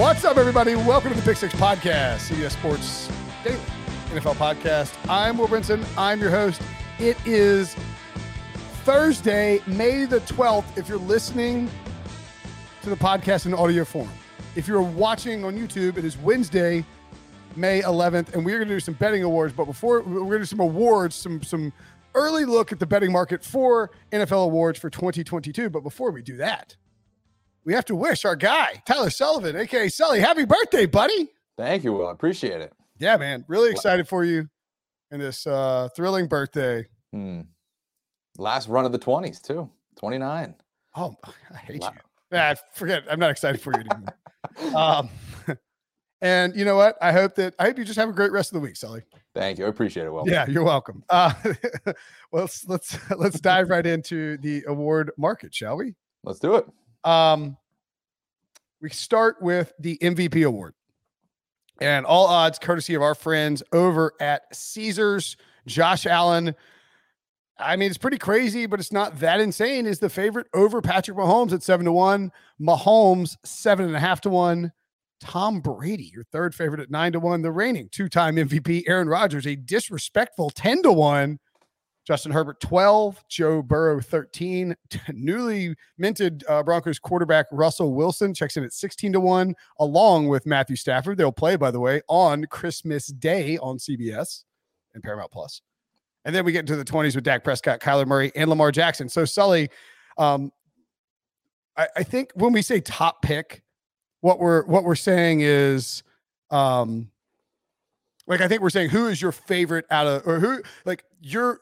What's up, everybody? Welcome to the Pick Six Podcast, CBS Sports Daily NFL Podcast. I'm Will Brinson. I'm your host. It is Thursday, May the 12th. If you're listening to the podcast in audio form, if you're watching on YouTube, it is Wednesday, May 11th, and we're going to do some betting awards. But before we're going to do some awards, some some early look at the betting market for NFL awards for 2022. But before we do that, we have to wish our guy, Tyler Sullivan, aka Sully, happy birthday, buddy. Thank you, Will. I appreciate it. Yeah, man. Really excited for you in this uh thrilling birthday. Hmm. Last run of the 20s, too. 29. Oh, I hate wow. you. Yeah, forget. I'm not excited for you anymore. um, and you know what? I hope that I hope you just have a great rest of the week, Sully. Thank you. I appreciate it. Well, yeah, you're welcome. Uh, well, let's let's let's dive right into the award market, shall we? Let's do it. Um, we start with the MVP award, and all odds courtesy of our friends over at Caesars. Josh Allen. I mean, it's pretty crazy, but it's not that insane. Is the favorite over Patrick Mahomes at seven to one? Mahomes seven and a half to one. Tom Brady, your third favorite at nine to one. The reigning two-time MVP Aaron Rodgers, a disrespectful ten to one. Justin Herbert 12, Joe Burrow 13, newly minted uh, Broncos quarterback Russell Wilson checks in at 16 to 1, along with Matthew Stafford. They'll play, by the way, on Christmas Day on CBS and Paramount Plus. And then we get into the 20s with Dak Prescott, Kyler Murray, and Lamar Jackson. So, Sully, um, I, I think when we say top pick, what we're what we're saying is um like I think we're saying who is your favorite out of or who like your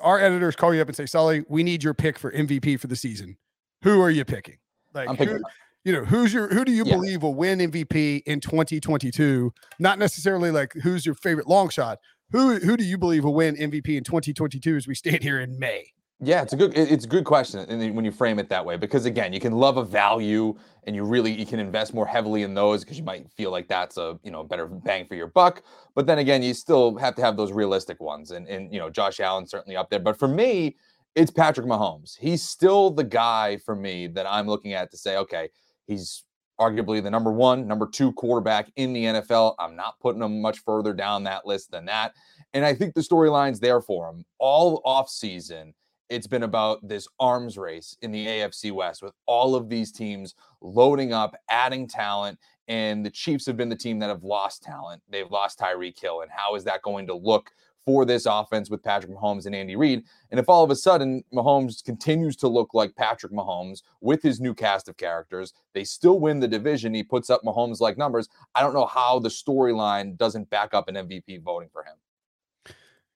our editors call you up and say, Sully, we need your pick for MVP for the season. Who are you picking? Like I'm picking who, you know, who's your who do you yeah. believe will win MVP in 2022? Not necessarily like who's your favorite long shot. Who who do you believe will win MVP in 2022 as we stand here in May? Yeah, it's a good it's a good question, and when you frame it that way, because again, you can love a value, and you really you can invest more heavily in those because you might feel like that's a you know better bang for your buck. But then again, you still have to have those realistic ones, and and you know Josh Allen certainly up there. But for me, it's Patrick Mahomes. He's still the guy for me that I'm looking at to say, okay, he's arguably the number one, number two quarterback in the NFL. I'm not putting him much further down that list than that. And I think the storyline's there for him all off season it's been about this arms race in the AFC West with all of these teams loading up, adding talent, and the Chiefs have been the team that have lost talent. They've lost Tyreek Hill, and how is that going to look for this offense with Patrick Mahomes and Andy Reid? And if all of a sudden Mahomes continues to look like Patrick Mahomes with his new cast of characters, they still win the division. He puts up Mahomes like numbers. I don't know how the storyline doesn't back up an MVP voting for him.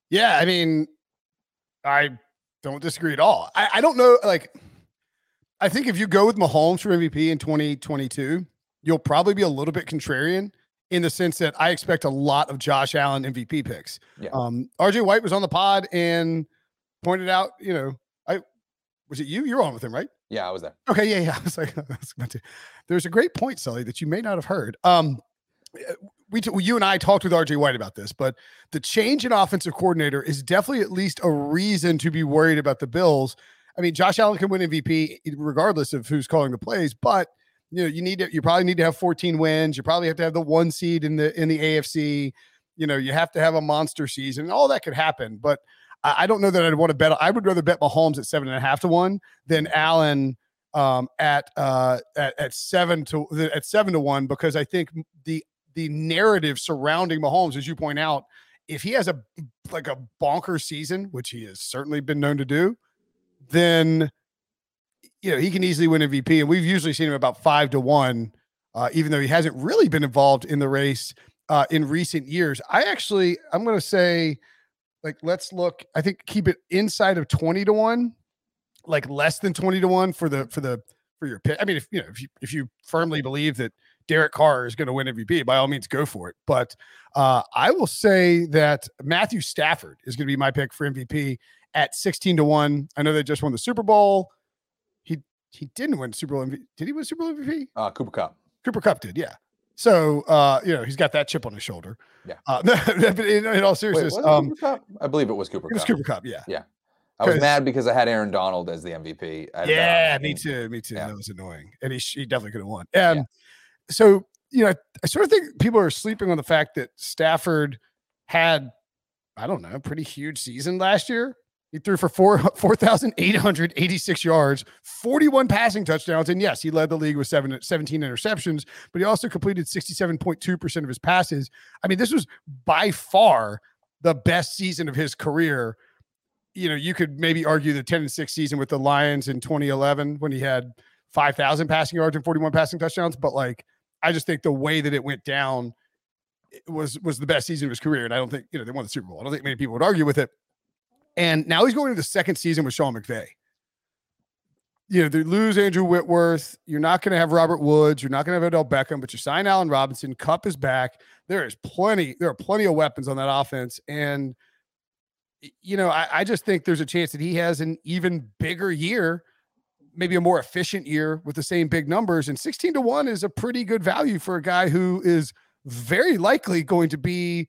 Yeah, I mean, I don't disagree at all. I, I don't know. Like, I think if you go with Mahomes for MVP in 2022, you'll probably be a little bit contrarian in the sense that I expect a lot of Josh Allen MVP picks. Yeah. Um, RJ White was on the pod and pointed out, you know, I was it you? You're on with him, right? Yeah, I was there. Okay, yeah, yeah. I was like, I was to, there's a great point, Sully, that you may not have heard. Um, we you and I talked with RJ White about this, but the change in offensive coordinator is definitely at least a reason to be worried about the Bills. I mean, Josh Allen can win MVP regardless of who's calling the plays, but you know, you need to you probably need to have 14 wins. You probably have to have the one seed in the in the AFC. You know, you have to have a monster season. All that could happen, but I, I don't know that I'd want to bet. I would rather bet Mahomes at seven and a half to one than Allen um, at uh, at at seven to at seven to one because I think the the narrative surrounding Mahomes, as you point out, if he has a like a bonker season, which he has certainly been known to do, then you know he can easily win MVP. And we've usually seen him about five to one, uh, even though he hasn't really been involved in the race uh, in recent years. I actually, I'm going to say like let's look. I think keep it inside of twenty to one, like less than twenty to one for the for the for your pick. I mean, if you know if you if you firmly believe that Derek Carr is going to win MVP, by all means, go for it. But uh, I will say that Matthew Stafford is going to be my pick for MVP at 16 to 1. I know they just won the Super Bowl. He he didn't win Super Bowl MVP. Did he win Super Bowl MVP? Uh, Cooper Kupp. Cooper Kupp did, yeah. So uh, you know, he's got that chip on his shoulder. Yeah. Uh, in, in, all seriousness, Wait, um, I believe it was Cooper it was. Cooper Kupp, yeah. Yeah. I was mad because I had Aaron Donald as the MVP. Yeah, me too. Me too. Yeah. That was annoying. And he, he definitely could have won. Um, Yeah. So, you know, I sort of think people are sleeping on the fact that Stafford had, I don't know, a pretty huge season last year. He threw for four 4,886 yards, 41 passing touchdowns. And yes, he led the league with seven, 17 interceptions, but he also completed 67.2% of his passes. I mean, this was by far the best season of his career. You know, you could maybe argue the 10 and 6 season with the Lions in 2011 when he had 5,000 passing yards and 41 passing touchdowns. But like, I just think the way that it went down was was the best season of his career. And I don't think, you know, they won the Super Bowl. I don't think many people would argue with it. And now he's going into the second season with Sean McVay. You know, they lose Andrew Whitworth. You're not going to have Robert Woods. You're not going to have Odell Beckham, but you sign Allen Robinson. Kupp is back. There is plenty, there are plenty of weapons on that offense. And, you know, I, I just think there's a chance that he has an even bigger year, maybe a more efficient year with the same big numbers. And 16 to 1 is a pretty good value for a guy who is very likely going to be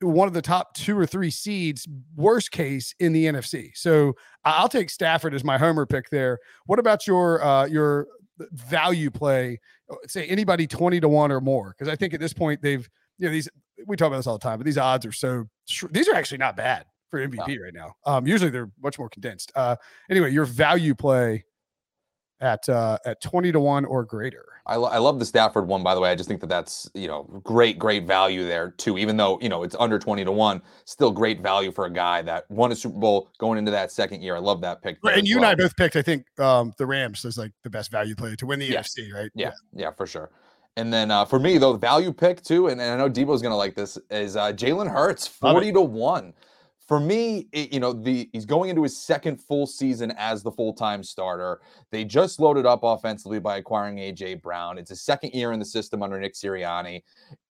one of the top two or three seeds, worst case in the NFC. So I'll take Stafford as my homer pick there. What about your uh, your value play? Say anybody twenty to one or more, because I think at this point they've you know these we talk about this all the time, but these odds are so these are actually not bad for MVP right now. Um, usually they're much more condensed. Uh, anyway, your value play at uh, at twenty to one or greater. I, lo- I love the Stafford one, by the way. I just think that that's, you know, great, great value there, too. Even though, you know, it's under 20 to 1, still great value for a guy that won a Super Bowl going into that second year. I love that pick. there And you and I both picked, I think, um, the Rams as like the best value play to win the. NFC, right? Yeah, yeah, for sure. And then uh, for me, though, the value pick too, and, and I know Debo's going to like this, is uh, Jalen Hurts, 40 to 1. For me, it, you know, the he's going into his second full season as the full-time starter. They just loaded up offensively by acquiring AJ Brown. It's his second year in the system under Nick Sirianni.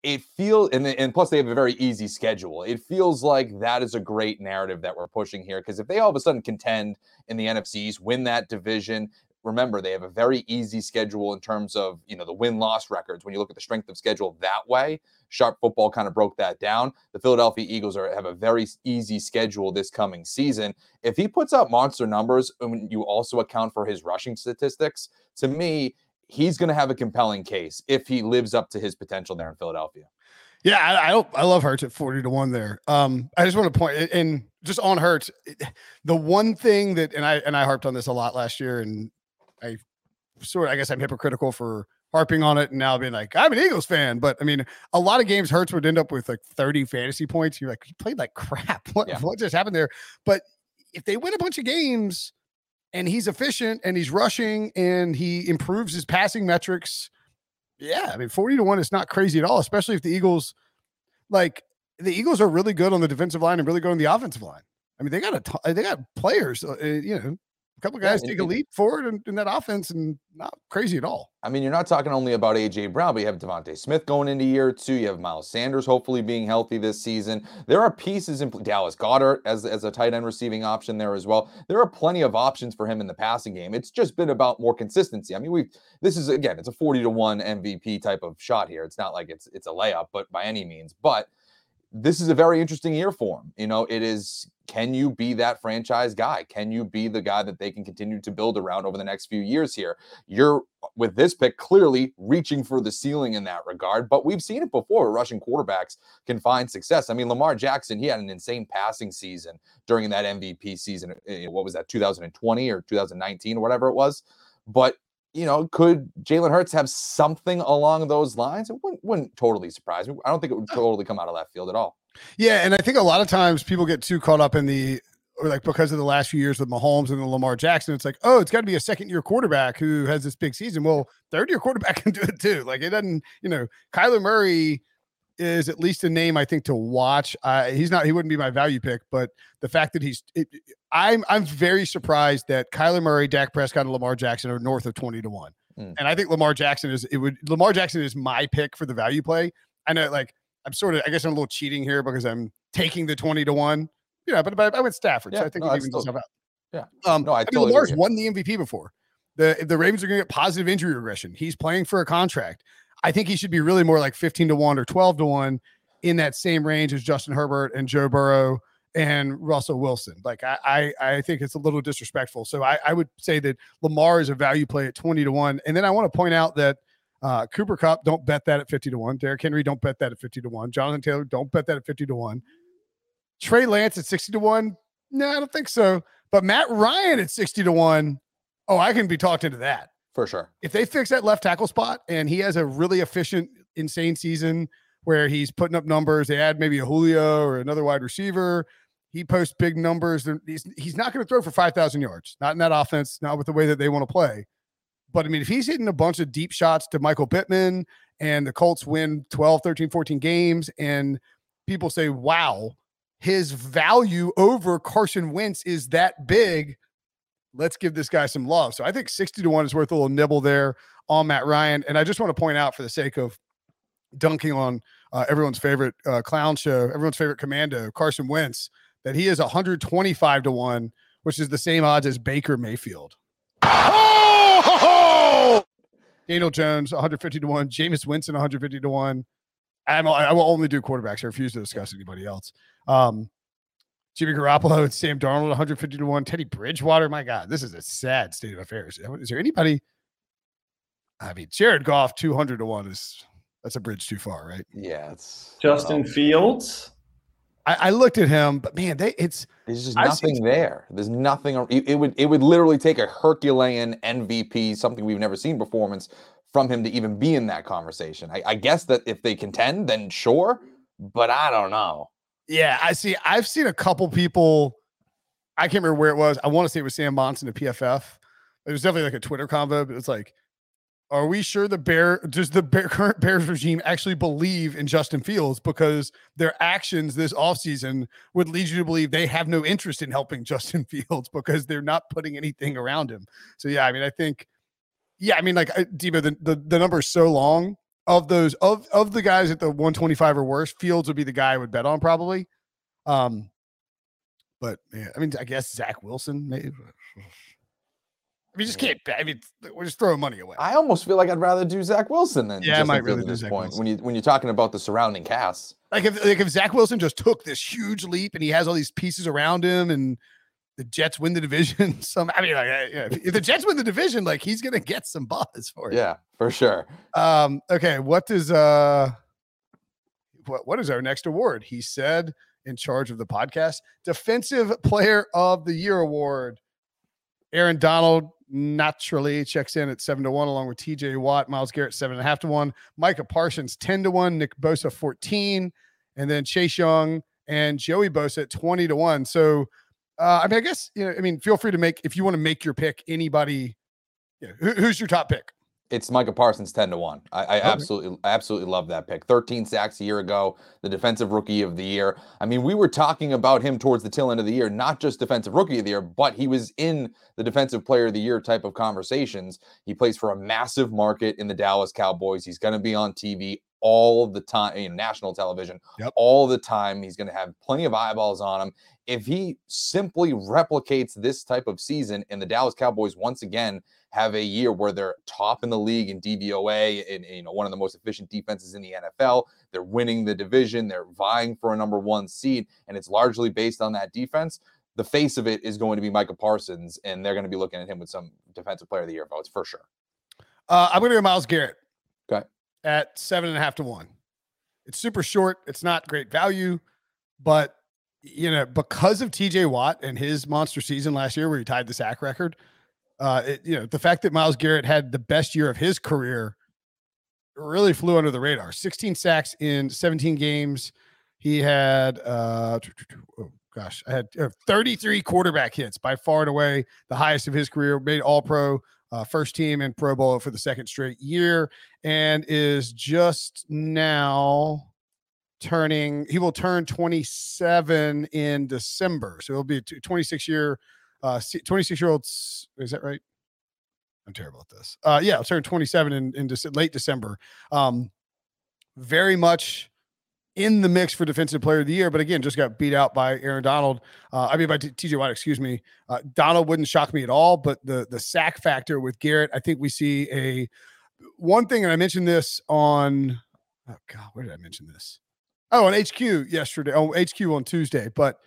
It feels and, and plus they have a very easy schedule. It feels like that is a great narrative that we're pushing here because if they all of a sudden contend in the NFCs, win that division, remember they have a very easy schedule in terms of you know the win loss records when you look at the strength of schedule that way sharp football kind of broke that down the philadelphia eagles are have a very easy schedule this coming season if he puts up monster numbers and you also account for his rushing statistics to me he's going to have a compelling case if he lives up to his potential there in philadelphia Yeah, I, I. I love Hurts at forty to one there. Um, I just want to point and just on Hurts, the one thing that and I and I harped on this a lot last year, and I sort of I guess I'm hypocritical for harping on it and now being like I'm an Eagles fan, but I mean a lot of games Hurts would end up with like 30 fantasy points. You're like you played like crap. What Yeah. what just happened there? But if they win a bunch of games and he's efficient and he's rushing and he improves his passing metrics, yeah, I mean 40 to 1 is not crazy at all, especially if the Eagles like the Eagles are really good on the defensive line and really good on the offensive line. I mean, they got a t- they got players, uh, you know, a couple of Yeah, guys and- take a leap forward in, in that offense and not crazy at all. I mean, you're not talking only about AJ Brown, but you have DeVonta Smith going into year two. You have Miles Sanders hopefully being healthy this season. There are pieces in Dallas Goedert as, as a tight end receiving option there as well. There are plenty of options for him in the passing game. It's just been about more consistency. I mean, we this is again, it's a 40 to 1 MVP type of shot here. It's not like it's it's a layup, but by any means. But this is a very interesting year for him. You know, it is can you be that franchise guy? Can you be the guy that they can continue to build around over the next few years here? You're with this pick clearly reaching for the ceiling in that regard, but we've seen it before. Russian quarterbacks can find success. I mean, Lamar Jackson, he had an insane passing season during that MVP season. uh, What was that, 2020 or 2019 or whatever it was? But you know, could Jalen Hurts have something along those lines? It wouldn't, wouldn't totally surprise me. I don't think it would totally come out of left field at all. Yeah, and I think a lot of times people get too caught up in the or like because of the last few years with Mahomes and the Lamar Jackson, it's like, oh, it's got to be a second year quarterback who has this big season. Well, third year quarterback can do it too. Like it doesn't, you know, Kyler Murray is at least a name I think to watch. Uh, he's not he wouldn't be my value pick, but the fact that he's it, I'm I'm very surprised that Kyler Murray, Dak Prescott, and Lamar Jackson are north of 20 to 1. Mm. And I think Lamar Jackson is it would Lamar Jackson is my pick for the value play. I know like I'm sort of I guess I'm a little cheating here because I'm taking the 20 to 1. Yeah, but, but I went Stafford, yeah, so I think no, it evens out. Yeah. Um, no, I, I totally Lamar's won the MVP before. The the Ravens are going to get positive injury regression. He's playing for a contract. I think he should be really more like 15 to 1 or 12 to 1 in that same range as Justin Herbert and Joe Burrow and Russell Wilson. Like I I, I think it's a little disrespectful. So I, I would say that Lamar is a value play at 20 to 1. And then I want to point out that uh, Cooper Kupp don't bet that at 50 to 1. Derrick Henry, don't bet that at 50 to 1. Jonathan Taylor, don't bet that at 50 to 1. Trey Lance at 60 to 1. No, I don't think so. But Matt Ryan at 60 to 1. Oh, I can be talked into that. For sure. If they fix that left tackle spot and he has a really efficient, insane season where he's putting up numbers, they add maybe a Julio or another wide receiver. He posts big numbers. He's, he's not going to throw for 5,000 yards, not in that offense, not with the way that they want to play. But I mean, if he's hitting a bunch of deep shots to Michael Pittman and the Colts win 12, 13, 14 games, and people say, wow, his value over Carson Wentz is that big. Let's give this guy some love. So I think 60 to 1 is worth a little nibble there on Matt Ryan. And I just want to point out, for the sake of dunking on uh, everyone's favorite uh, clown show, everyone's favorite commando, Carson Wentz, that he is 125 to 1, which is the same odds as Baker Mayfield. Oh! Daniel Jones, 150 to 1. Jameis Winston, 150 to 1. I'm, I will only do quarterbacks. I refuse to discuss anybody else. Um, Jimmy Garoppolo and Sam Darnold, 150 to 1. Teddy Bridgewater, my God, this is a sad state of affairs. Is there anybody? I mean, Jared Goff, 200 to 1 is that's a bridge too far, right? Yeah, it's Justin Fields. I, I, looked at him, but man, they it's there's just nothing there. There's nothing. It, it would it would literally take a Herculean MVP, something we've never seen performance from him to even be in that conversation. I, I guess that if they contend, then sure, but I don't know. Yeah, I see. I've seen a couple people. I can't remember where it was. I want to say it was Sam Monson at PFF. It was definitely like a Twitter convo, but it's like, are we sure the Bear does the Bear, current Bears regime actually believe in Justin Fields because their actions this offseason would lead you to believe they have no interest in helping Justin Fields because they're not putting anything around him. So yeah, I mean, I think, yeah, I mean, like Debo, the, the the number is so long of those of of the guys at the 125 or worse, Fields would be the guy I would bet on probably. Um, but yeah, I mean, I guess Zach Wilson maybe. I mean, just can't. I mean, we're just throwing money away. I almost feel like I'd rather do Zach Wilson than yeah, I might really do Zach point Wilson. when you when you're talking about the surrounding cast. Like if like if Zach Wilson just took this huge leap and he has all these pieces around him and the Jets win the division. Some, I mean, like, yeah, if the Jets win the division, like he's gonna get some buzz for it. Yeah, for sure. Um, okay, what does uh, what what is our next award? He said in charge of the podcast, Defensive Player of the Year award. Aaron Donald naturally checks in at seven to one, along with TJ Watt, Myles Garrett seven and a half to one, Micah Parsons ten to one, Nick Bosa fourteen, and then Chase Young and Joey Bosa at twenty to one. So uh, I mean, I guess you know. I mean, feel free to make if you want to make your pick. Anybody, you know, who, who's your top pick? It's Micah Parsons, ten to one. I, I okay. absolutely, absolutely love that pick. Thirteen sacks a year ago, the defensive rookie of the year. I mean, we were talking about him towards the tail end of the year, not just defensive rookie of the year, but he was in the defensive player of the year type of conversations. He plays for a massive market in the Dallas Cowboys. He's going to be on TV all the time, you know, national television, yep. all the time. He's going to have plenty of eyeballs on him if he simply replicates this type of season and the Dallas Cowboys once again have a year where they're top in the league in DVOA and, you know one of the most efficient defenses in the NFL, they're winning the division, they're vying for a number 1 seed and it's largely based on that defense. The face of it is going to be Micah Parsons, and they're going to be looking at him with some defensive player of the year votes for sure. Uh, I'm going to go Myles Garrett. At seven and a half to one. It's super short. It's not great value, but you know, because of TJ Watt and his monster season last year where he tied the sack record, uh, it, you know, the fact that Myles Garrett had the best year of his career really flew under the radar. 16 sacks in 17 games. He had, uh, oh gosh, I had uh, 33 quarterback hits by far and away the highest of his career. Made All Pro, uh, first team in Pro Bowl for the second straight year, and is just now turning. He will turn 27 in December, so he'll be a 26 year, uh, 26 year old. Is that right? I'm terrible at this. Uh, yeah, I'll turn 27 in, in late December. Um, very much in the mix for defensive player of the year, but again, just got beat out by Aaron Donald. Uh, I mean, by TJ Watt, excuse me. Uh, Donald wouldn't shock me at all, but the the sack factor with Garrett, I think we see a one thing, and I mentioned this on. Oh God, where did I mention this? Oh, on HQ yesterday. Oh, HQ on Tuesday. But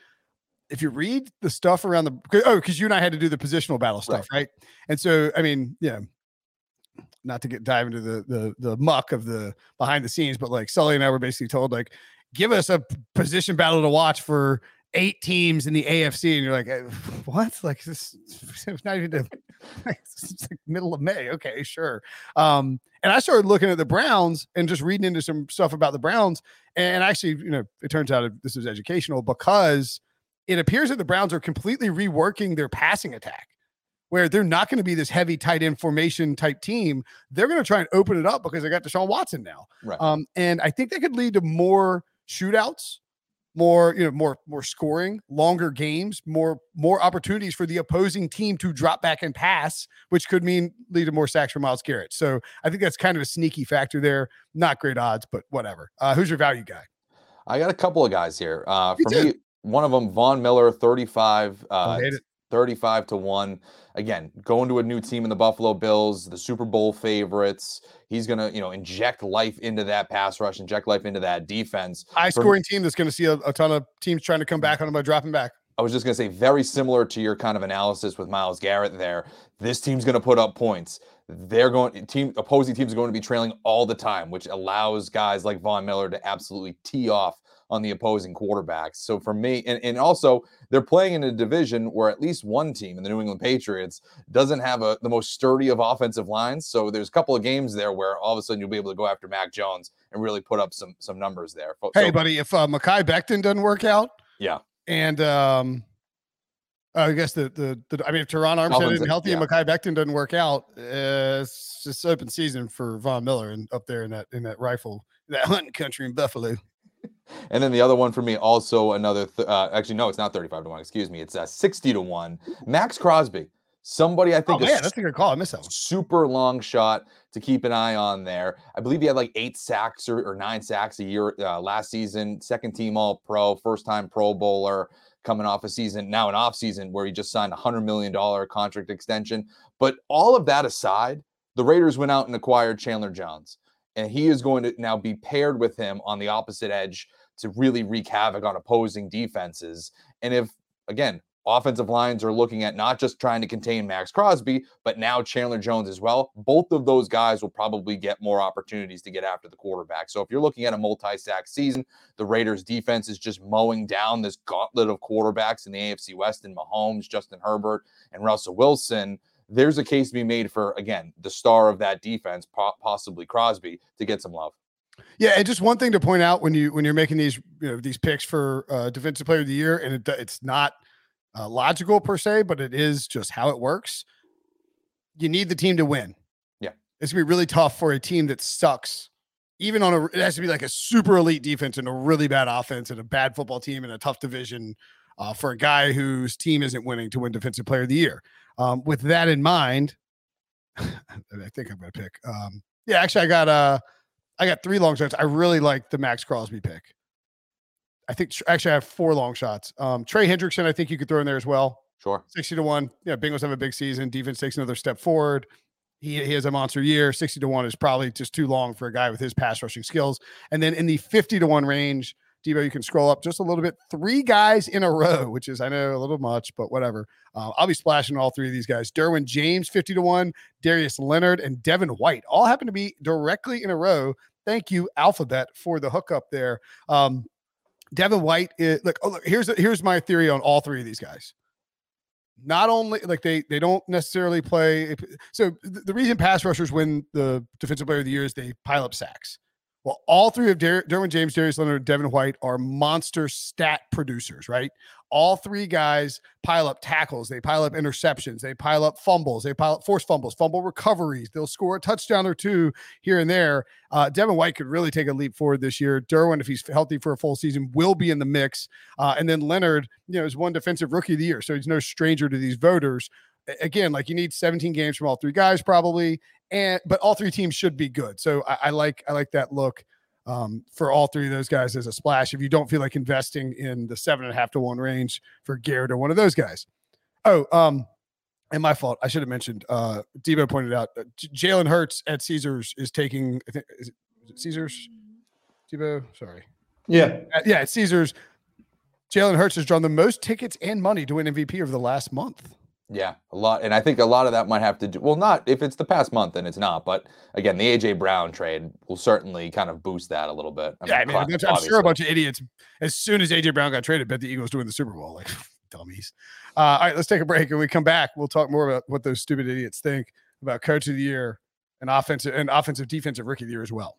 if you read the stuff around the oh, because you and I had to do the positional battle stuff, right? And so, I mean, yeah, not to get dive into the the the muck of the behind the scenes, but like Sully and I were basically told, like, give us a position battle to watch for eight teams in the AFC, and you're like, eh, what? Like this? It's not even the like middle of May. Okay, sure. Um, and I started looking at the Browns and just reading into some stuff about the Browns, and actually, you know, it turns out this is educational because it appears that the Browns are completely reworking their passing attack where they're not going to be this heavy tight end formation type team. They're going to try and open it up because they got Deshaun Watson now. Right. Um, and I think that could lead to more shootouts, more, you know, more, more scoring, longer games, more, more opportunities for the opposing team to drop back and pass, which could mean lead to more sacks for Myles Garrett. So I think that's kind of a sneaky factor there. Not great odds, but whatever. Uh, who's your value guy? I got a couple of guys here. Uh, for me, one of them, Von Miller, 35, Don't uh. 35 to 1. Again, going to a new team in the Buffalo Bills, the Super Bowl favorites. He's going to, you know, inject life into that pass rush, inject life into that defense. High For- scoring team that's going to see a, a ton of teams trying to come mm. back on him by dropping back. I was just going to say, very similar to your kind of analysis with Myles Garrett there. This team's going to put up points. They're going team opposing teams are going to be trailing all the time, which allows guys like Von Miller to absolutely tee off on the opposing quarterbacks. So for me, and, and also they're playing in a division where at least one team in the New England Patriots doesn't have a the most sturdy of offensive lines. So there's a couple of games there where all of a sudden you'll be able to go after Mac Jones and really put up some some numbers there. So- Hey, buddy, if uh, Mekhi Becton doesn't work out, Yeah. and um, I guess the the, the I mean, if Terron Armstead isn't healthy and yeah. Mekhi Becton doesn't work out, uh, it's just open season for Von Miller and up there in that in that rifle that hunting country in Buffalo. And then the other one for me, also another. Th- uh, actually, no, it's not thirty-five to one. Excuse me, it's uh, sixty to one. Maxx Crosby, somebody I think. Oh man, is that's a good call. I missed that one. super long shot to keep an eye on there. I believe he had like eight sacks or, or nine sacks a year uh, last season. Second team All Pro, first time Pro Bowler, coming off a season now an off season where he just signed a hundred million dollar contract extension. But all of that aside, the Raiders went out and acquired Chandler Jones, and he is going to now be paired with him on the opposite edge to really wreak havoc on opposing defenses. And if again, offensive lines are looking at not just trying to contain Maxx Crosby, but now Chandler Jones as well. Both of those guys will probably get more opportunities to get after the quarterback. So if you're looking at a multi-sack season, the Raiders defense is just mowing down this gauntlet of quarterbacks in the AFC West and Mahomes, Justin Herbert, and Russell Wilson. There's a case to be made for again the star of that defense, possibly Crosby, to get some love. Yeah, and just one thing to point out when you when you're making these you know these picks for uh, defensive player of the year, and it, it's not uh, logical per se, but it is just how it works. You need the team to win. Yeah. it's gonna be really tough for a team that sucks. Even on a, it has to be like a super elite defense and a really bad offense and a bad football team and a tough division uh, for a guy whose team isn't winning to win defensive player of the year. Um, with that in mind, I think I'm gonna pick. Um, yeah, actually, I got uh I got three long shots. I really like the Maxx Crosby pick. I think actually I have four long shots. Um, Trey Hendrickson, I think you could throw in there as well. Sure. 60 to 1. Yeah, Bengals have a big season. Defense takes another step forward. He, he has a monster year. 60 to 1 is probably just too long for a guy with his pass rushing skills. And then in the 50 to 1 range, Devo, you can scroll up just a little bit. Three guys in a row, which is, I know, a little much, but whatever. Uh, I'll be splashing all three of these guys. Derwin James, 50 to 1. Darius Leonard and Devin White all happen to be directly in a row. Thank you, Alphabet, for the hookup there. Um, Devin White, is, look, oh, look, here's here's my theory on all three of these guys. Not only like they they don't necessarily play. So th- the reason pass rushers win the defensive player of the year is they pile up sacks. Well, all three of Der- Derwin James, Darius Leonard, Devin White are monster stat producers, right? All three guys pile up tackles, they pile up interceptions, they pile up fumbles, they pile up forced fumbles, fumble recoveries. They'll score a touchdown or two here and there. Uh, Devin White could really take a leap forward this year. Derwin, if he's healthy for a full season, will be in the mix. Uh, and then Leonard, you know, is one defensive rookie of the year, so he's no stranger to these voters. Again, like you need 17 games from all three guys, probably, and but all three teams should be good. So I, I like I like that look um, for all three of those guys as a splash. If you don't feel like investing in the seven and a half to one range for Garrett or one of those guys. Oh, um, and my fault. I should have mentioned. Uh, Debo pointed out uh, J- Jalen Hurts at Caesars is taking. I think is it, is it Caesars? Debo, sorry. Yeah. Uh, yeah, at Caesars. Jalen Hurts has drawn the most tickets and money to win MVP over the last month. Yeah, a lot, and I think a lot of that might have to do. Well, not if it's the past month, then it's not. But again, the AJ Brown trade will certainly kind of boost that a little bit. I yeah, mean, I mean, I'm sure a bunch of idiots, as soon as AJ Brown got traded, bet the Eagles doing the Super Bowl. Like dummies. Uh, all right, let's take a break. and we come back, we'll talk more about what those stupid idiots think about Coach of the Year and offensive and offensive defensive Rookie of the Year as well.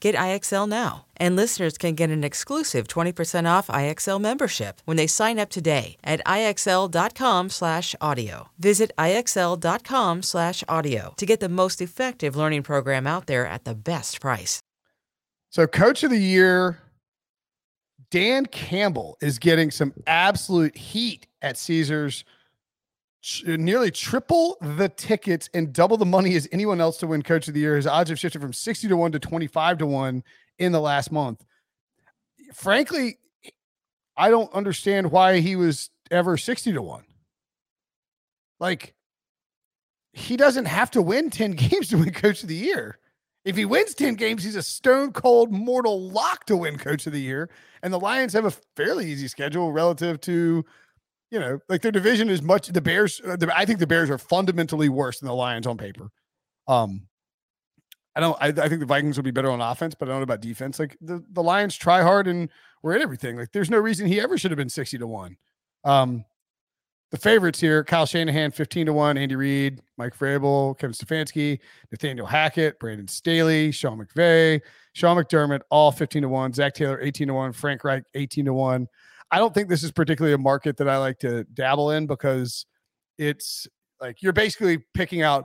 Get IXL now. And listeners can get an exclusive 20% off IXL membership when they sign up today at IXL.com/audio. Visit IXL.com/audio to get the most effective learning program out there at the best price. So, Coach of the Year Dan Campbell is getting some absolute heat at Caesars. Nearly triple the tickets and double the money as anyone else to win Coach of the Year. His odds have shifted from 60 to 1 to 25 to 1 in the last month. Frankly, I don't understand why he was ever 60 to 1. Like, he doesn't have to win 10 games to win Coach of the Year. If he wins 10 games, he's a stone cold mortal lock to win Coach of the Year. And the Lions have a fairly easy schedule relative to, you know, like their division is much, the Bears, uh, I think the Bears are fundamentally worse than the Lions on paper. Um, I don't. I, I, think the Vikings will be better on offense, but I don't know about defense. Like the, the Lions try hard and we're in everything. Like there's no reason he ever should have been sixty to one. Um, the favorites here: Kyle Shanahan fifteen to one, Andy Reid, Mike Vrabel, Kevin Stefanski, Nathaniel Hackett, Brandon Staley, Sean McVay, Sean McDermott, all fifteen to one. Zac Taylor eighteen to one, Frank Reich eighteen to one. I don't think this is particularly a market that I like to dabble in because it's like you're basically picking out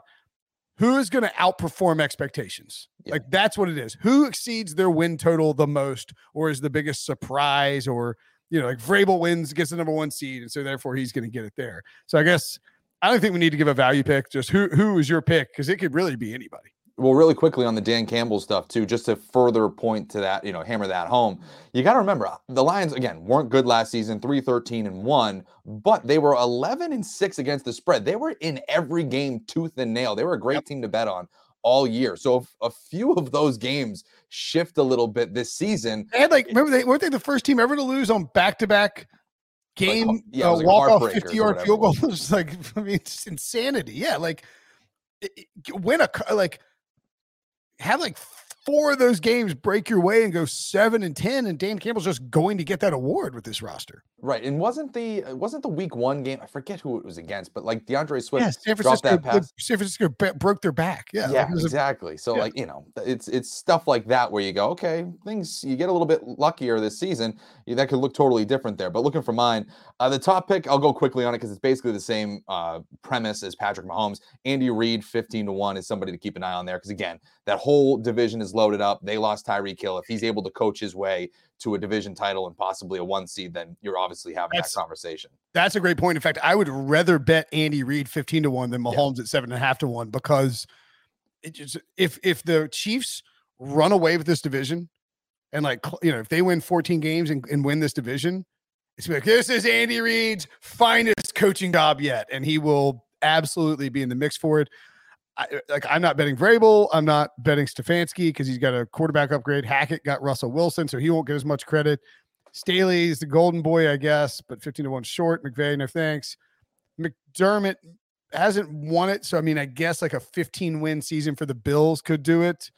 who is going to outperform expectations? Yeah. Like that's what it is. Who exceeds their win total the most, or is the biggest surprise, or you know, like Vrabel wins, gets the number one seed, and so therefore he's going to get it there. So I guess I don't think we need to give a value pick. Just who who is your pick because it could really be anybody. Well, really quickly on the Dan Campbell stuff too, just to further point to that, you know, hammer that home. You got to remember the Lions again weren't good last season, 3-13 and 1, but they were 11 and 6 against the spread. They were in every game tooth and nail. They were a great yep. team to bet on all year. So if a few of those games shift a little bit this season. And like remember they weren't they the first team ever to lose on back-to-back game like, yeah, uh, like walk off 50 yard field goal was like I mean it's insanity. Yeah, like win a like have like four of those games break your way and go seven and ten, and Dan Campbell's just going to get that award with this roster. Right, and wasn't the wasn't the week one game? I forget who it was against, but like D'Andre Swift yeah, San Francisco, dropped that pass. San Francisco broke their back. Yeah, yeah, like exactly. So yeah. like you know, it's it's stuff like that where you go, okay, things you get a little bit luckier this season. That could look totally different there. But looking for mine, uh, the top pick, I'll go quickly on it because it's basically the same uh, premise as Patrick Mahomes. Andy Reid, fifteen to one, is somebody to keep an eye on there because again, that whole division is loaded up. They lost Tyreek Hill. If he's able to coach his way to a division title and possibly a one seed, then you're obviously having that's, that conversation. That's a great point. In fact, I would rather bet Andy Reid 15 to one than Mahomes yeah. at seven and a half to one because it just, if if the Chiefs run away with this division and like you know if they win 14 games and, and win this division, it's like this is Andy Reid's finest coaching job yet, and he will absolutely be in the mix for it. I, uh, like I'm not betting Vrabel. I'm not betting Stefanski because he's got a quarterback upgrade. Hackett got Russell Wilson, so he won't get as much credit. Staley is the golden boy, I guess, but 15 to 1 short. McVay, no thanks. McDermott hasn't won it. So I mean, I guess like a 15 win season for the Bills could do it.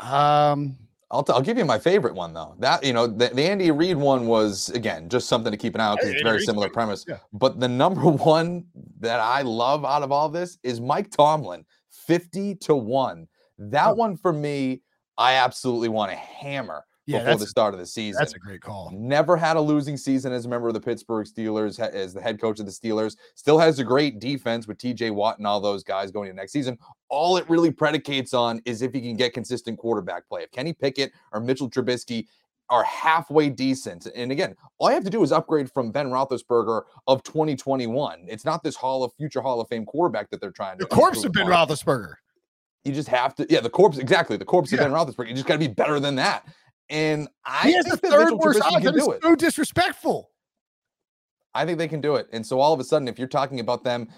Um I'll, t- I'll give you my favorite one though. That you know, the, the Andy Reid one was again just something to keep an eye out because it's very similar premise. Yeah. But the number one that I love out of all this is Mike Tomlin, fifty to one. That oh. one for me, I absolutely want to hammer yeah, before the start of the season. That's a great call. Never had a losing season as a member of the Pittsburgh Steelers, as the head coach of the Steelers. Still has a great defense with TJ Watt and all those guys going into next season. All it really predicates on is if he can get consistent quarterback play. If Kenny Pickett or Mitchell Trubisky are halfway decent. And again, all you have to do is upgrade from Ben Roethlisberger of 2021. It's not this Hall of Future Hall of Fame quarterback that they're trying to. The corpse of Ben on. Roethlisberger. You just have to, yeah, the corpse, exactly. The corpse yeah. of Ben Roethlisberger. You just got to be better than that. And I he has the third worst odds. That is so disrespectful. I think they can do it. And so all of a sudden, if you're talking about them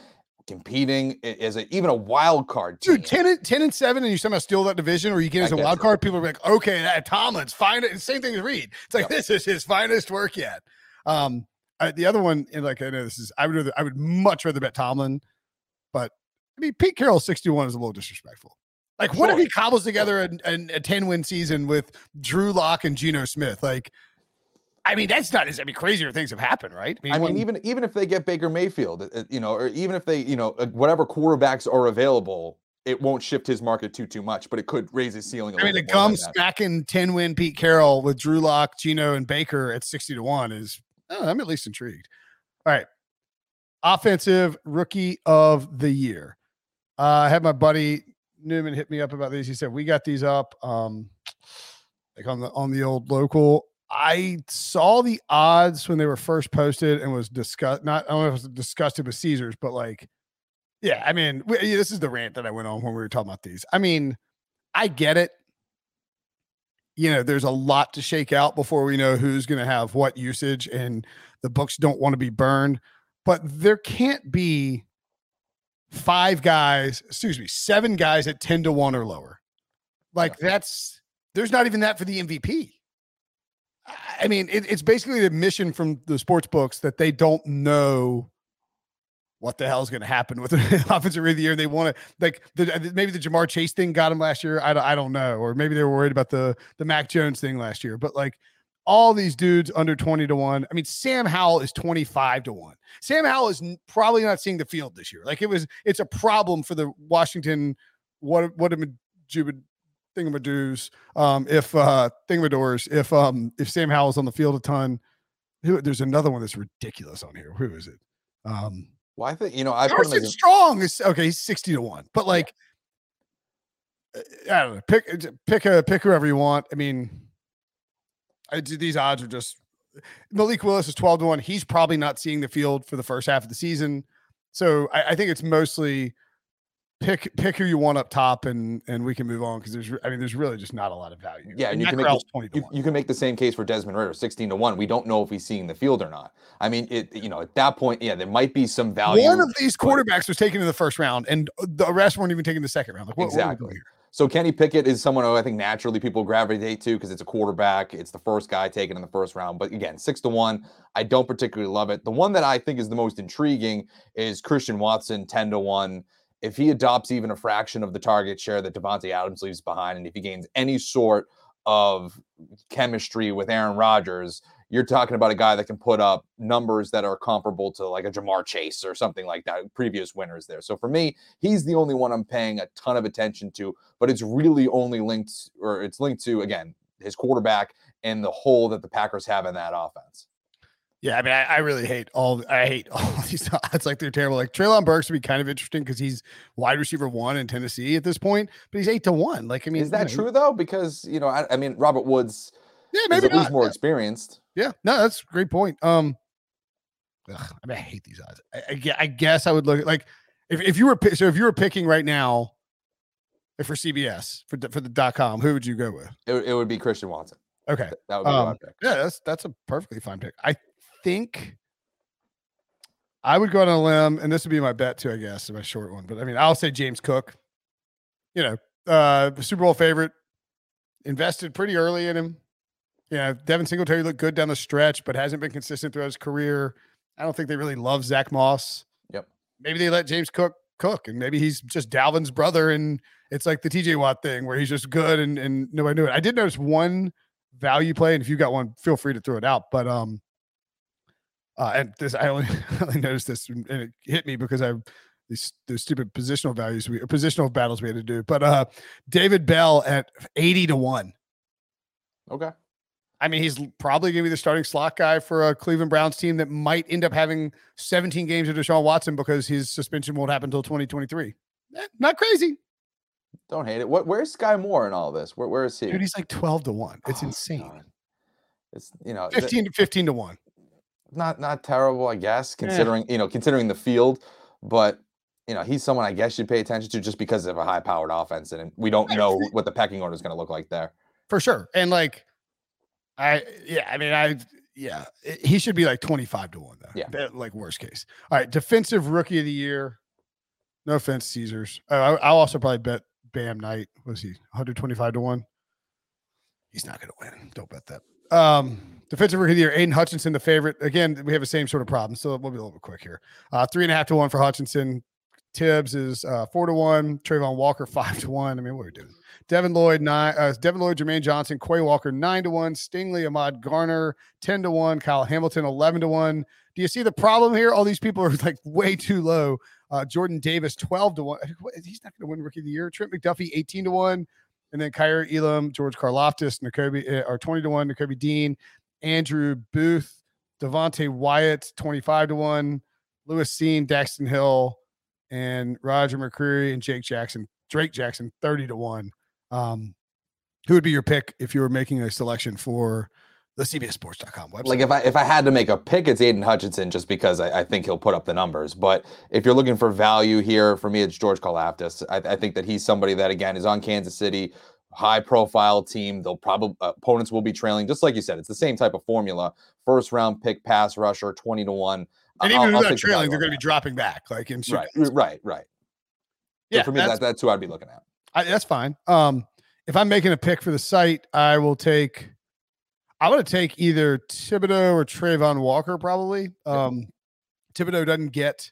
competing as a, even a wild card team. Dude, 10 and, 10 and 7 and you somehow steal that division or you get as a wild card, people are like, okay, that Tomlin's fine. Same thing as Reid It's like, yep. this is his finest work yet. Um, I, the other one, and like I know this is, I would rather, I would much rather bet Tomlin, but I mean, Pete Carroll 61 is a little disrespectful. Like, what if he cobbles together a, a, a 10 win season with Drew Lock and Geno Smith? Like, I mean, that's not as I mean, crazier things have happened, right? I mean, I mean when, even even if they get Baker Mayfield, uh, you know, or even if they, you know, uh, whatever quarterbacks are available, it won't shift his market too too much, but it could raise his ceiling. I mean, the gum smacking ten win Pete Carroll with Drew Lock, Geno, and Baker at sixty to one is. Oh, I'm at least intrigued. All right, offensive rookie of the year. Uh, I had my buddy Newman hit me up about these. He said we got these up, um, like on the on the old local. I saw the odds when they were first posted and was discussed. Not I don't know if it was disgusted with Caesars, but like, yeah, I mean, we, this is the rant that I went on when we were talking about these. I mean, I get it. You know, there's a lot to shake out before we know who's going to have what usage, and the books don't want to be burned. But there can't be five guys, excuse me, seven guys at 10 to 1 or lower. Like that's there's not even that for the MVP. I mean, it, it's basically the mission from the sports books that they don't know what the hell is going to happen with the offensive of the year. They want to like uh, the, maybe the Ja'Marr Chase thing got him last year. I don't, I don't know, or maybe they were worried about the the Mac Jones thing last year. But like all these dudes under 20 to 1. I mean, Sam Howell is 25 to 1. Sam Howell is probably not seeing the field this year. Like it was, it's a problem for the Washington what what thingamadoos um if uh thingamadors if um if Sam Howell's on the field a ton. Who, there's another one that's ridiculous on here. Who is it? Um well, I think you know I put him strong. Is okay. He's sixty to one, but like, yeah. Uh, I don't know. Pick pick a pick whoever you want. I mean, I, these odds are just Malik Willis is 12 to 1. He's probably not seeing the field for the first half of the season. So I, I think it's mostly pick pick who you want up top, and and we can move on because there's I mean there's really just not a lot of value. Yeah, and you can make the- You, you can make the same case for Desmond Ridder, 16 to 1. We don't know if he's seeing the field or not. I mean, it you know, at that point, yeah, there might be some value. One of these quarterbacks was taken in the first round, and the rest weren't even taken in the second round. Like, what, what Exactly. here? So Kenny Pickett is someone who I think naturally people gravitate to because it's a quarterback. It's the first guy taken in the first round. But again, six to one. I don't particularly love it. The one that I think is the most intriguing is Christian Watson, 10 to 1. If he adopts even a fraction of the target share that Davante Adams leaves behind, and if he gains any sort of chemistry with Aaron Rodgers, you're talking about a guy that can put up numbers that are comparable to like a Ja'Marr Chase or something like that, previous winners there. So for me, he's the only one I'm paying a ton of attention to, but it's really only linked or it's linked to again his quarterback and the hole that the Packers have in that offense. Yeah, I mean, I, I really hate all. I hate all these odds. Like they're terrible. Like Treylon Burks would be kind of interesting because he's wide receiver one in Tennessee at this point, but he's eight to one. Like, I mean, Is that you know, true though? Because you know, I, I mean, Robert Woods Yeah, maybe least more Yeah. experienced. Yeah, no, that's a great point. Um, ugh, I mean, I hate these odds. I, I, I guess I would look at like if, if you were so if you were picking right now, if for CBS for the- for the dot com, who would you go with? It, it would be Christian Watson. Okay, That would be Um, pick. yeah, that's that's a perfectly fine pick. I think I would go on a limb, and this would be my bet too. I guess my short one, but I mean, I'll say James Cook. You know, uh, the Super Bowl favorite, invested pretty early in him. Yeah, Devin Singletary looked good down the stretch, but hasn't been consistent throughout his career. I don't think they really love Zack Moss. Yep. Maybe they let James Cook cook, and maybe he's just Dalvin's brother, and it's like the TJ Watt thing where he's just good and and nobody knew it. I did notice one value play, and if you got one, feel free to throw it out. But um, uh, and this I only, I only noticed this, and and it hit me because I these those stupid positional values we positional battles we had to do. But uh, David Bell at eighty to one. Okay. I mean, he's probably going to be the starting slot guy for a Cleveland Browns team that might end up having 17 games of Deshaun Watson because his suspension won't happen until 2023. Eh, not crazy. Don't hate it. What? Where's Skyy Moore in all this? Where, where is he? Dude, he's like 12 to 1. It's Oh, insane. God. It's you know 15 to 15 to 1. not not terrible, I guess, considering you know considering the field, but you know he's someone I guess you'd pay attention to just because of a high-powered offense, and we don't know what the pecking order is going to look like there. For sure. And like, I, yeah, I mean, I, yeah, he should be like 25 to 1, though. Yeah. Like, worst case. All right. Defensive rookie of the year. No offense, Caesars. Uh, I, I'll also probably bet Bam Knight. Was he 125 to 1? He's not going to win. Don't bet that. Um, defensive rookie of the year, Aidan Hutchinson, the favorite. Again, we have the same sort of problem. So we'll be a little bit quick here. Uh, three and a half to one for Hutchinson. Tibbs is uh, four to one. Trayvon Walker five to one. I mean, what are we doing? Devin Lloyd nine. Uh, Devin Lloyd, Jermaine Johnson, Quay Walker nine to one. Stingley, Ahmad Gardner ten to one. Kyle Hamilton eleven to one. Do you see the problem here? All these people are like way too low. Uh, Jordan Davis twelve to one. He's not going to win Rookie of the Year. Trent McDuffie eighteen to one. And then Kaiir Elam, George Karlaftis, Nakobe, uh, are 20 to 1, Nakobe Dean, Andrew Booth, Devonte Wyatt, 25 to 1, Lewis Cine, Daxton Hill, and Roger McCreary and Jake Jackson, Drake Jackson, 30 to 1. Um, who would be your pick if you were making a selection for the CBSSports.com website? Like if I if I had to make a pick, it's Aidan Hutchinson just because I, I think he'll put up the numbers. But if you're looking for value here, for me, it's George Karlaftis. I, I think that he's somebody that again is on Kansas City, high profile team. They'll probably opponents will be trailing, just like you said. It's the same type of formula. First round pick, pass rusher, twenty to one. And even I'll if they're the trailing, they're going to be dropping back. Like in right, right, right. So Yeah, for me, that's- that, that's who I'd be looking at. I, that's fine. Um, if I'm making a pick for the site, I will take. I'm going to take either Thibodeaux or Trayvon Walker. Probably. Um, Thibodeaux doesn't get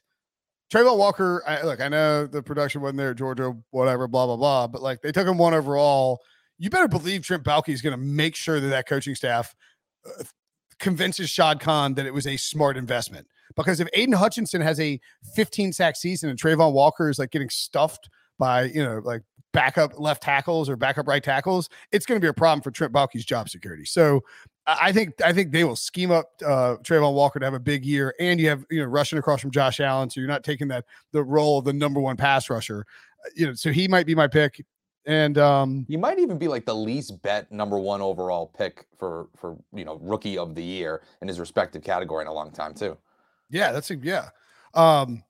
Trayvon Walker. I, look, I know the production wasn't there at Georgia, whatever, blah blah blah. But like they took him one overall. You better believe Trent Baalke is going to make sure that that coaching staff uh, convinces Shad Khan that it was a smart investment. Because if Aidan Hutchinson has a 15 sack season and Trayvon Walker is like getting stuffed by you know like backup left tackles or backup right tackles, it's going to be a problem for Trent Baalke's job security. So I think I think they will scheme up uh, Trayvon Walker to have a big year, and you have you know rushing across from Josh Allen, so you're not taking that the role of the number one pass rusher. Uh, You know, so he might be my pick. And um, He might even be like the least bet number one overall pick for for you know rookie of the year in his respective category in a long time too. Yeah, that's a yeah. Um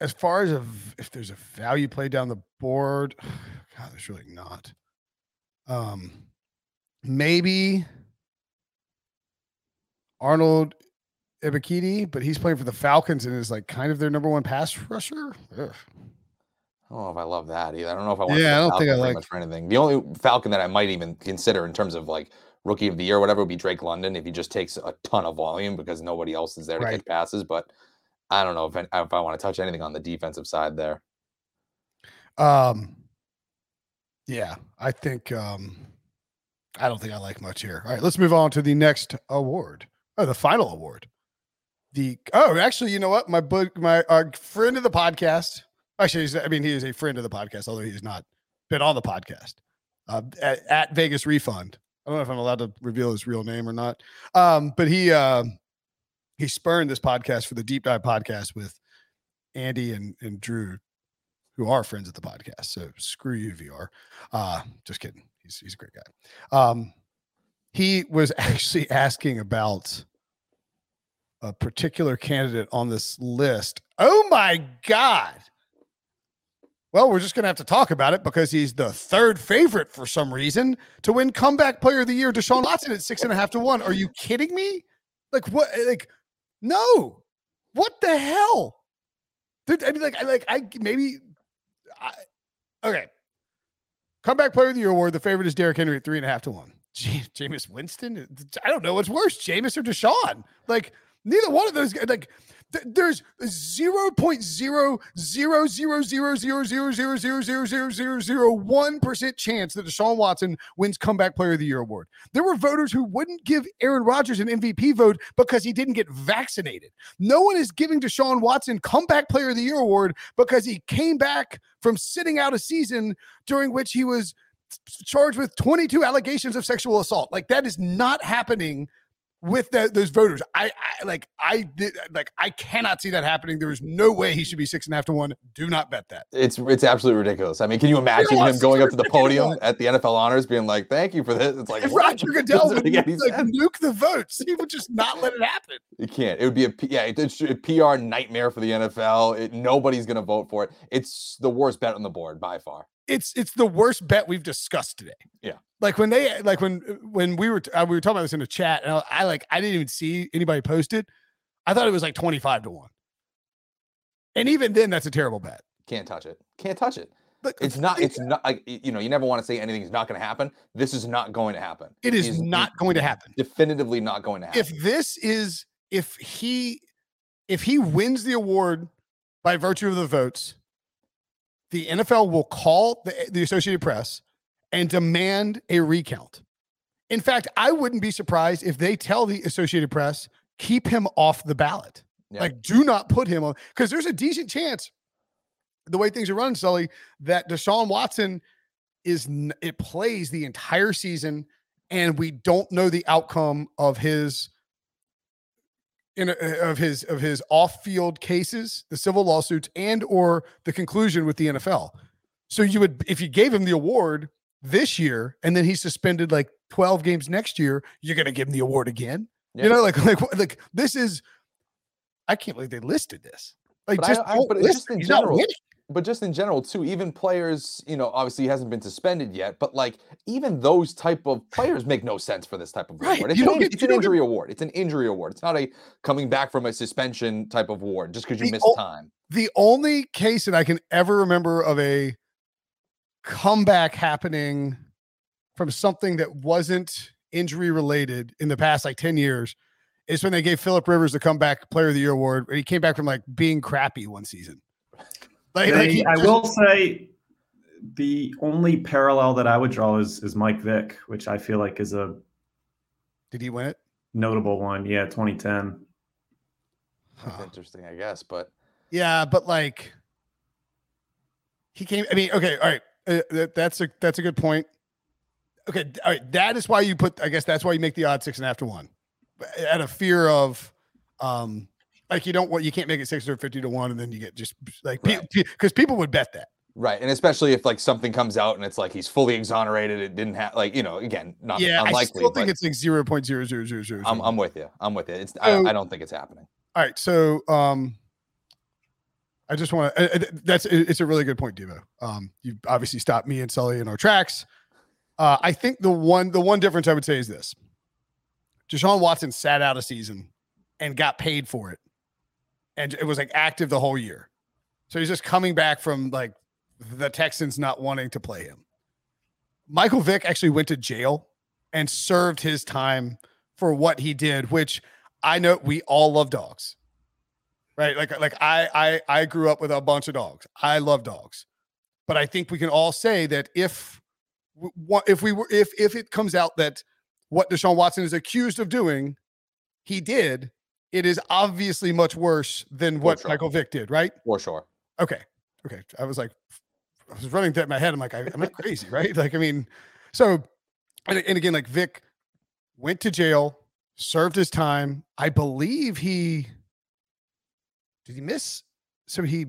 as far as a, if there's a value play down the board, God, there's really not. Um, maybe Arnold Ebiketie, but he's playing for the Falcons and is like kind of their number one pass rusher. Ugh. I don't know if I love that either. I don't know if I want. Yeah, I don't think I like- for anything. The only Falcon that I might even consider in terms of like rookie of the year, whatever, would be Drake London if he just takes a ton of volume because nobody else is there to Right. passes. But I don't know if I- if I want to touch anything on the defensive side there. Um, yeah, I think um, I don't think I like much here. All right, let's move on to the next award. Oh, the final award. The oh, actually, you know what? My book, my our friend of the podcast. Actually, he's, I mean, he is a friend of the podcast, although he's not been on the podcast. Uh, at, at Vegas Refund. I don't know if I'm allowed to reveal his real name or not. Um, but he um he spurned this podcast for the deep dive podcast with Andy and and Drew who are friends of the podcast. So screw you, VR. Uh, just kidding. He's he's a great guy. Um, he was actually asking about a particular candidate on this list. Oh my god. Well, we're just gonna have to talk about it because he's the third favorite for some reason to win comeback player of the year. Deshaun Watson at six and a half to one. Are you kidding me? Like what? Like no. What the hell? Dude, I mean, like, I like, I maybe I, okay. Comeback player of the year award. The favorite is Derrick Henry at three and a half to one. Jameis Winston. I don't know what's worse, Jameis or Deshaun. Like neither one of those. Like th- there's zero point zero zero zero zero zero zero zero zero zero zero zero zero one percent chance that Deshaun Watson wins comeback player of the year award. There were voters who wouldn't give Aaron Rodgers an MVP vote because he didn't get vaccinated. No one is giving Deshaun Watson comeback player of the year award because he came back from sitting out a season during which he was charged with 22 allegations of sexual assault. Like that is not happening with that those voters. I, I like I did like I cannot see that happening. There is no way he should be six and a half to one. Do not bet that. It's it's absolutely ridiculous. I mean, can you imagine him going up to the podium at the NFL honors, being like, "Thank you for this"? It's like If what? Roger Goodell would like sense. nuke the votes, he would just not let it happen. It can't. It would be a yeah, it's a PR nightmare for the NFL. It, nobody's gonna vote for it. It's the worst bet on the board by far. It's it's the worst bet we've discussed today. Yeah. Like when they like when when we were uh, we were talking about this in a chat, and I, I like I didn't even see anybody post it. I thought it was like twenty five to one, and even then, that's a terrible bet. Can't touch it. Can't touch it. But It's not. It's not. Like, you know, you never want to say anything's not going to happen. This is not going to happen. it is He's- not going to happen. Definitively not going to happen. If this is if he if he wins the award by virtue of the votes, the NFL will call the, the Associated Press and demand a recount. In fact, I wouldn't be surprised if they tell the Associated Press keep him off the ballot. Yeah. Like, do not put him on because there's a decent chance, the way things are running, Sully, that Deshaun Watson is it plays the entire season, and we don't know the outcome of his in a, of his of his off-field cases, the civil lawsuits, and or the conclusion with the NFL. So you would, if you gave him the award this year, and then he's suspended like 12 games next year, you're gonna give him the award again. Yeah. You know, like like like this is. I can't believe they listed this. Like But just, don't- I- but it's just in He's not general. winning. But just in general too even players you know obviously he hasn't been suspended yet but like even those type of players make no sense for this type of Right, award it's, you an, get- it's an don't get- injury award it's an injury award it's not a coming back from a suspension type of award just because you missed o- time the only case that I can ever remember of a comeback happening from something that wasn't injury related in the past like 10 years is when they gave Philip Rivers the comeback player of the year award. And he came back from like being crappy one season. Like, like They- he I just- will say the only parallel that I would draw is is Mike Vick, which I feel like is a did he win it? notable one. Yeah, 2010. that's Huh. interesting i guess but Yeah, but like he came. I mean, okay, all right. Uh, that's a that's a good point. Okay, all right. That is why you put. I guess that's why you make the odd six and after one, out of fear of, um, like you don't want you can't make it six hundred fifty to one, and then you get just like Right. because people would bet that. right and especially if like something comes out and it's like he's fully exonerated it didn't have like you know again not yeah, I unlikely still think it's like zero point zero zero zero zero. I'm, I'm with you i'm with you it's So- I, I don't think it's happening All right, so um, I just want to. That's it's a really good point, Devo. Um, you obviously stopped me and Sully in our tracks. Uh, I think the one the one difference I would say is this: Deshaun Watson sat out a season and got paid for it, and it was like active the whole year. So he's just coming back from like the Texans not wanting to play him. Michael Vick actually went to jail and served his time for what he did, which I know we all love dogs right? Like like I I I grew up with a bunch of dogs. I love dogs, but I think we can all say that if if we were if if it comes out that what Deshaun Watson is accused of doing, he did, it is obviously much worse than what sure. Michael Vick did, right? For sure. Okay. Okay. I was like, I was running through my head. I'm like, I, am I crazy, right? Like, I mean, so, and, and again, like Vick went to jail, served his time. I believe he did he miss? So he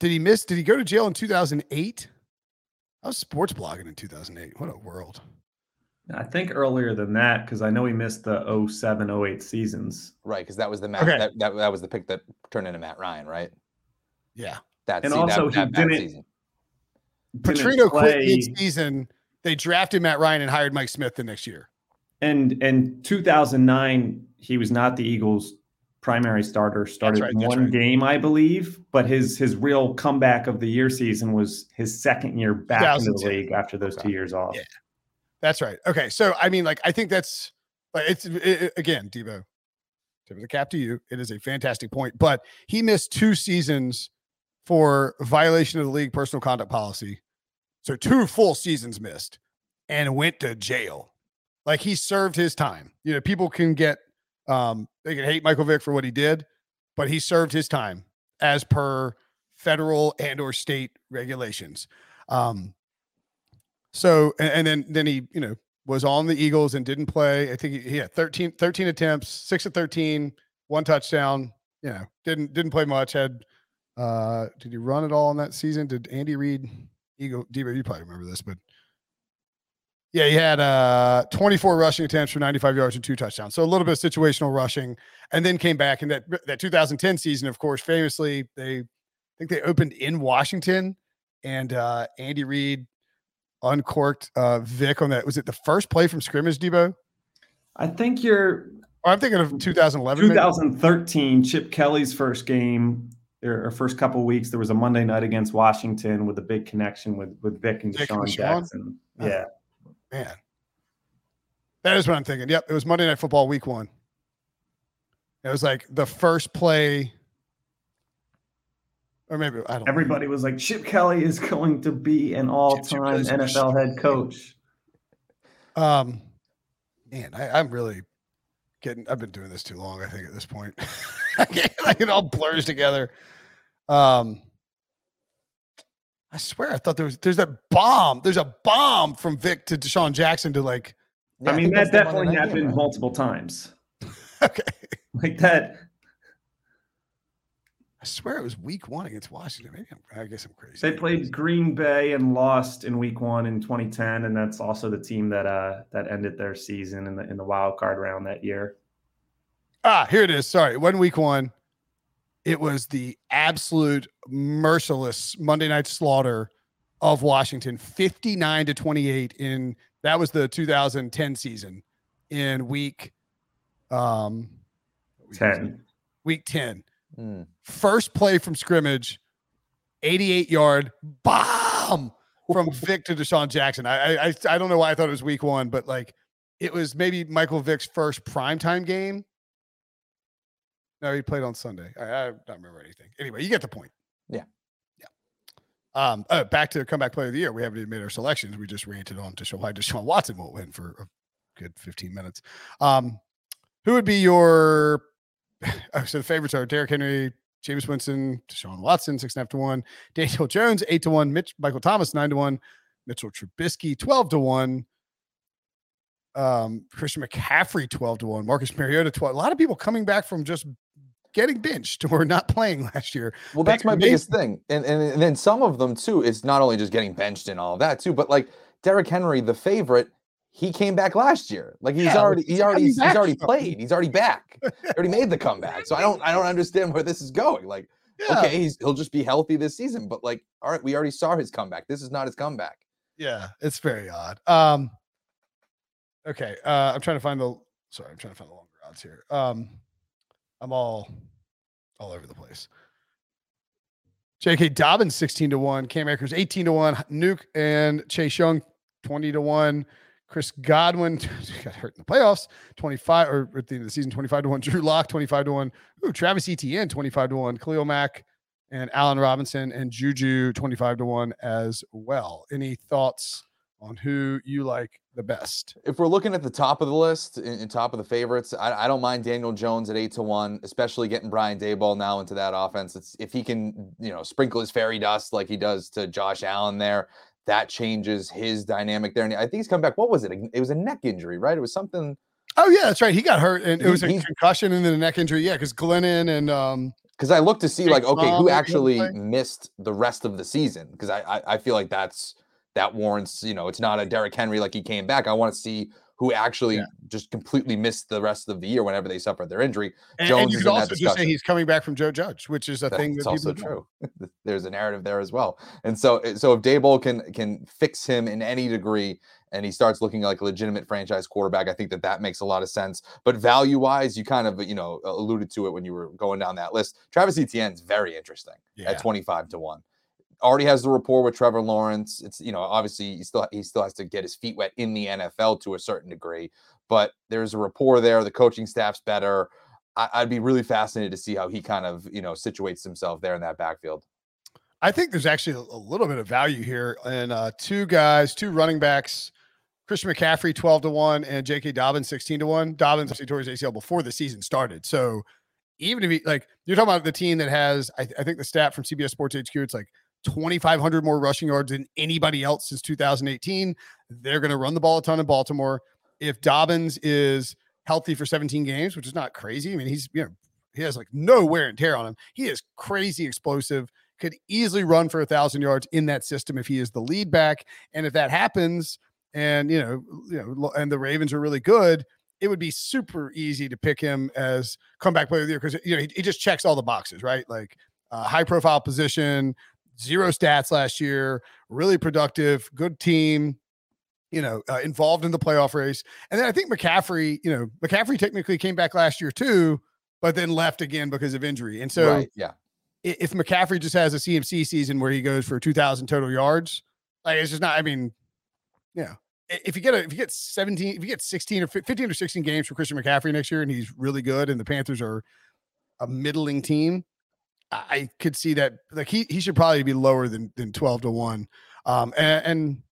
did he miss? Did he go to jail in 2008? I was sports blogging in 2008. What a world. I think earlier than that, because I know he missed the 07, 08 seasons. Right, because that was the Matt, okay. that, that, that was the pick that turned into Matt Ryan, right? Yeah. That's and also that, he that didn't, season. Petrino quit mid season. They drafted Matt Ryan and hired Mike Smith the next year. And in 2009, he was not the Eagles' primary starter, started right, one right. game, I believe, but his his real comeback of the year season was his second year back into the league after those okay. two years off. Yeah, that's right. Okay, so I mean, like, I think that's it's it, again, Debo, tip of the cap to you. It is a fantastic point, but he missed two seasons for violation of the league personal conduct policy, so two full seasons missed, and went to jail. Like he served his time. You know, people can get um, they can hate Michael Vick for what he did, but he served his time as per federal and or state regulations. Um, so and, and, then then he you know was on the Eagles and didn't play. I think he, he had 13, 13 attempts, six of 13, one touchdown. You know, didn't didn't play much. Had uh did he run it all in that season? Did Andy Reid Eagle Devo, you probably remember this, but yeah, he had uh 24 rushing attempts for 95 yards and two touchdowns. So a little bit of situational rushing, and then came back in that that 2010 season. Of course, famously they I think they opened in Washington, and uh Andy Reid uncorked uh Vick on that. Was it the first play from scrimmage, Debo? I think you're. Oh, I'm thinking of 2011. 2013, maybe? Chip Kelly's first game. Or first couple weeks, there was a Monday night against Washington with a big connection with with Vick and Vick DeSean, and Jackson. Uh, yeah. Man, that is what I'm thinking. Yep, it was Monday Night Football Week One. It was like the first play, or maybe I don't. Everybody know. was like, Chip Kelly is going to be an all-time NFL head coach. Um, man, I, I'm really getting. I've been doing this too long. I think at this point, like it all blurs together. Um, I swear, I thought there was there's that bomb. There's a bomb from Vick to DeSean Jackson to like. Yeah, I mean, I that definitely happened game, multiple times. okay. Like that. I swear it was week one against Washington. Maybe I'm, I guess I'm crazy. They played Green Bay and lost in week one in 2010, and that's also the team that uh that ended their season in the in the wild card round that year. Ah, here it is. Sorry, one week one it was the absolute merciless Monday night slaughter of Washington, 59 to 28 in that was the 2010 season in week um 10. Week 10. Mm. First play from scrimmage, 88 yard bomb from Vick to DeSean Jackson. I, I I don't know why I thought it was week one, but like it was maybe Michael Vick's first primetime game no, he played on Sunday. I, I don't remember anything. Anyway, you get the point. Yeah. Yeah. Um, uh, back to the comeback player of the year. We haven't even made our selections. We just ranted on to show why Deshaun Watson won't win for a good 15 minutes. Um, who would be your so the favorites are Derrick Henry, Jameis Winston, Deshaun Watson, six and a half to one, Daniel Jones, eight to one, Mitch Michael Thomas, nine to one, Mitchell Trubisky, 12 to one, um, Christian McCaffrey, 12 to one, Marcus Mariota, 12. A lot of people coming back from just getting benched or not playing last year. Well, that's my biggest thing. And, and, and then some of them too, it's not only just getting benched and all of that too, but like Derrick Henry, the favorite, he came back last year. Like he's yeah, already he already he's, he's already played. He's already back. he already made the comeback. So I don't I don't understand where this is going. Like yeah. okay, he's he'll just be healthy this season, but like all right, we already saw his comeback. This is not his comeback. Yeah, it's very odd. Um okay, uh I'm trying to find the sorry, I'm trying to find the longer odds here. Um I'm all all over the place. J.K. Dobbins 16 to 1, Cam Akers 18 to 1, Nuke and Chase Young 20 to 1. Chris Godwin got hurt in the playoffs, 25 or at the end of the season, 25 to 1. Drew Lock, 25 to 1. Ooh, Travis Etienne, 25 to 1. Khalil Mack and Allen Robinson and Juju, 25 to 1 as well. Any thoughts on who you like the best? If we're looking at the top of the list and top of the favorites, I, I, don't mind Daniel Jones at eight to one, especially getting Brian Daboll now into that offense. It's if he can, you know, sprinkle his fairy dust like he does to Josh Allen there, that changes his dynamic there. And I think he's come back. What was it? It was a neck injury, right? It was something. Oh yeah, that's right. He got hurt, and it was a concussion and then a neck injury. Yeah, because Glennon and um. Because I looked to see like, okay, who actually missed the rest of the season? Because I, I I feel like that's that warrants. You know, it's not a Derrick Henry like he came back. I want to see who actually yeah. just completely missed the rest of the year whenever they suffered their injury. And, Jones and you could also just say he's coming back from Joe Judge, which is a That's thing that's also true. There's a narrative there as well. And so, eh, so if Daboll can can fix him in any degree, and he starts looking like a legitimate franchise quarterback, I think that that makes a lot of sense. But value wise, you kind of you know alluded to it when you were going down that list. Travis Etienne is very interesting yeah. at 25 to one already has the rapport with Trevor Lawrence. It's you know obviously he still he still has to get his feet wet in the NFL to a certain degree, but there's a rapport there. The coaching staff's better. I, would be really fascinated to see how he kind of you know situates himself there in that backfield. I think there's actually a little bit of value here in uh, two guys, two running backs. Christian McCaffrey 12 to 1 and J.K. Dobbins 16 to 1. Dobbins actually tore his ACL before the season started. So even if he like you're talking about the team that has I, I think the stat from CBS Sports HQ, it's like 2,500 more rushing yards than anybody else since 2018. They're going to run the ball a ton in Baltimore. If Dobbins is healthy for 17 games, which is not crazy, I mean, he's, you know, he has like no wear and tear on him. He is crazy explosive, could easily run for a thousand yards in that system if he is the lead back. And if that happens, and you know, you know, and the Ravens are really good, it would be super easy to pick him as comeback player of the year because you know he, he, just checks all the boxes, right? Like uh, high profile position, zero stats last year, really productive, good team, you know, uh, involved in the playoff race. And then I think McCaffrey, you know, McCaffrey technically came back last year too, but then left again because of injury. And so, right, yeah, if McCaffrey just has a CMC season where he goes for 2,000 total yards, like it's just not, I mean, you know, if you get a if you get 17 if you get 16 or 15 or 16 games for Christian McCaffrey next year and he's really good and the Panthers are a middling team I could see that like he he should probably be lower than than 12 to 1. Um and, and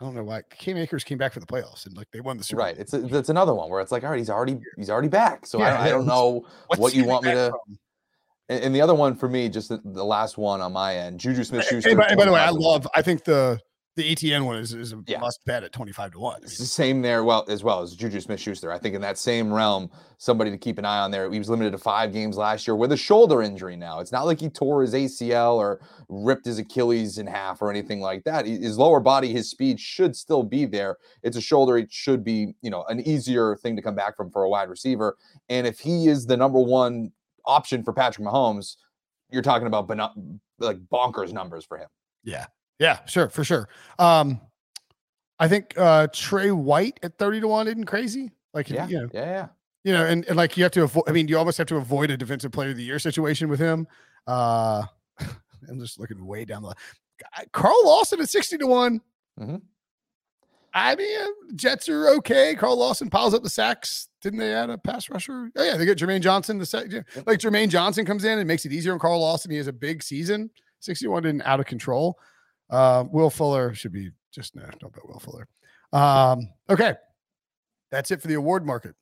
I don't know why Cam Akers came back for the playoffs and like they won the Super Right. It's a, it's another one where it's like, all right, he's already he's already back. So yeah, I, I, don't know what you want me to and, and, the other one for me, just the, the last one on my end, Juju Smith Schuster. by, by the way, I love I think the the Etienne one is, is a yeah. must bet at 25 to 1. I mean, it's the same there, well, as well as Juju Smith Schuster. I think in that same realm, somebody to keep an eye on there. He was limited to five games last year with a shoulder injury now. It's not like he tore his ACL or ripped his Achilles in half or anything like that. His lower body, his speed should still be there. It's a shoulder. It should be, you know, an easier thing to come back from for a wide receiver. And if he is the number one option for Patrick Mahomes, you're talking about like bonkers numbers for him. Yeah, yeah, sure, for sure. Um, I think uh Trey White at 30 to 1 isn't crazy. Like, yeah, you know, yeah, yeah. You know, and, and like you have to avoid, I mean, you almost have to avoid a defensive player of the year situation with him. Uh, I'm just looking way down the Line. Carl Lawson at 60 to one mm-hmm. I mean, Jets are okay. Carl Lawson piles up the sacks. Didn't they add a pass rusher? Oh, yeah, they get Jermaine Johnson. The sack, like Jermaine Johnson comes in and makes it easier on Carl Lawson. He has a big season. 61 didn't out of control. Uh, Will Fuller should be just no, don't bet Will Fuller. Um, okay, that's it for the award market.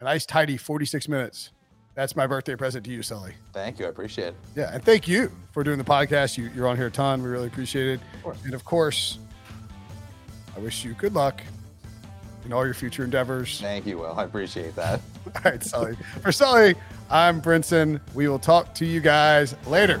A nice, tidy 46 minutes. That's my birthday present to you, Sully. Thank you. I appreciate it. Yeah. And thank you for doing the podcast. You, are on here a ton. We really appreciate it. Of and of course, I wish you good luck in all your future endeavors. Thank you, Will. I appreciate that. all right, Sully. for Sully, I'm Brinson. We will talk to you guys later.